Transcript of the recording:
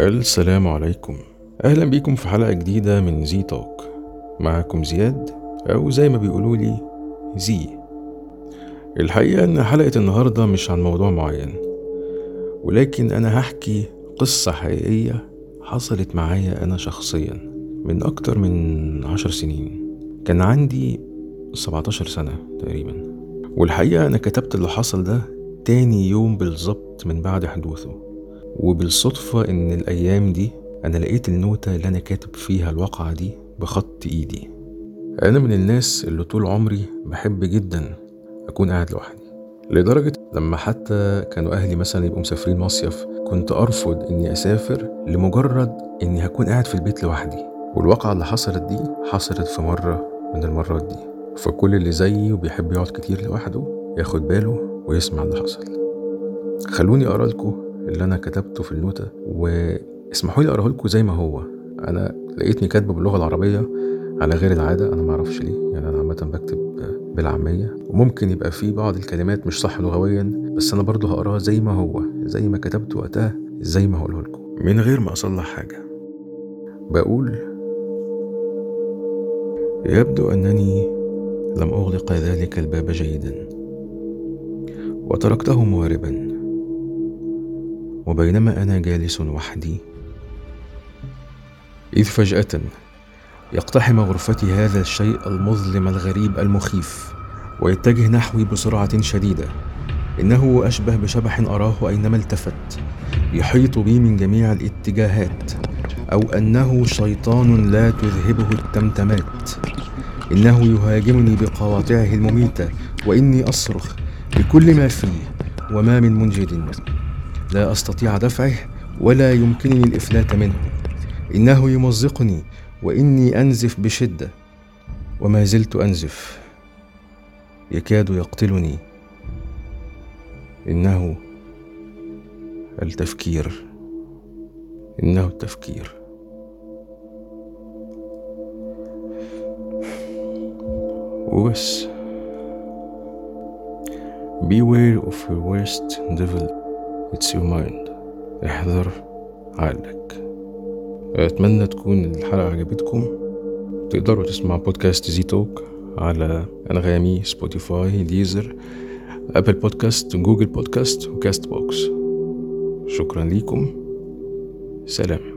السلام عليكم. أهلا بيكم في حلقة جديدة من زي توك. معكم زياد أو زي ما بيقولوا لي زي. الحقيقة إن حلقة النهاردة مش عن موضوع معين ولكن أنا هحكي قصة حقيقية حصلت معايا أنا شخصيا من أكتر من عشر سنين. كان عندي 17 سنة تقريبا. والحقيقة أنا كتبت اللي حصل ده تاني يوم بالظبط من بعد حدوثه. وبالصدفة إن الأيام دي أنا لقيت النوتة اللي أنا كاتب فيها الواقعة دي بخط إيدي. أنا من الناس اللي طول عمري بحب جدا أكون قاعد لوحدي. لدرجة لما حتى كانوا أهلي مثلا يبقوا مسافرين مصيف كنت أرفض إني أسافر لمجرد إني هكون قاعد في البيت لوحدي. والواقعة اللي حصلت دي حصلت في مرة من المرات دي. فكل اللي زيي وبيحب يقعد كتير لوحده ياخد باله ويسمع اللي حصل. خلوني أقرأ لكم اللي أنا كتبته في النوتة واسمحوا لي أقرأه لكم زي ما هو. أنا لقيتني كاتبه باللغة العربية على غير العادة أنا معرفش ليه. يعني أنا عامة بكتب بالعامية. وممكن يبقى في بعض الكلمات مش صح لغويا بس أنا برضه هقراه زي ما هو زي ما كتبت وقتها زي ما هقوله لكم. من غير ما أصلح حاجة. بقول يبدو أنني لم أغلق ذلك الباب جيدا. وتركته مواربا. وبينما أنا جالس وحدي إذ فجأة يقتحم غرفتي هذا الشيء المظلم الغريب المخيف ويتجه نحوي بسرعة شديدة. إنه أشبه بشبح أراه أينما التفت يحيط بي من جميع الاتجاهات أو أنه شيطان لا تذهبه التمتمات. إنه يهاجمني بقواطعه المميتة وإني أصرخ بكل ما فيه وما من منجد. لا أستطيع دفعه ولا يمكنني الإفلات منه. إنه يمزقني وإني أنزف بشدة. وما زلت أنزف. يكاد يقتلني. إنه التفكير. إنه التفكير. وبس. Beware of your worst devil It's your mind. احذر عقلك. أتمنى تكون الحلقة عجبتكم. تقدروا تسمعوا بودكاست زي توك على أنغامي Spotify Deezer Apple Podcasts Google Podcasts و Castbox. شكرا ليكم. سلام.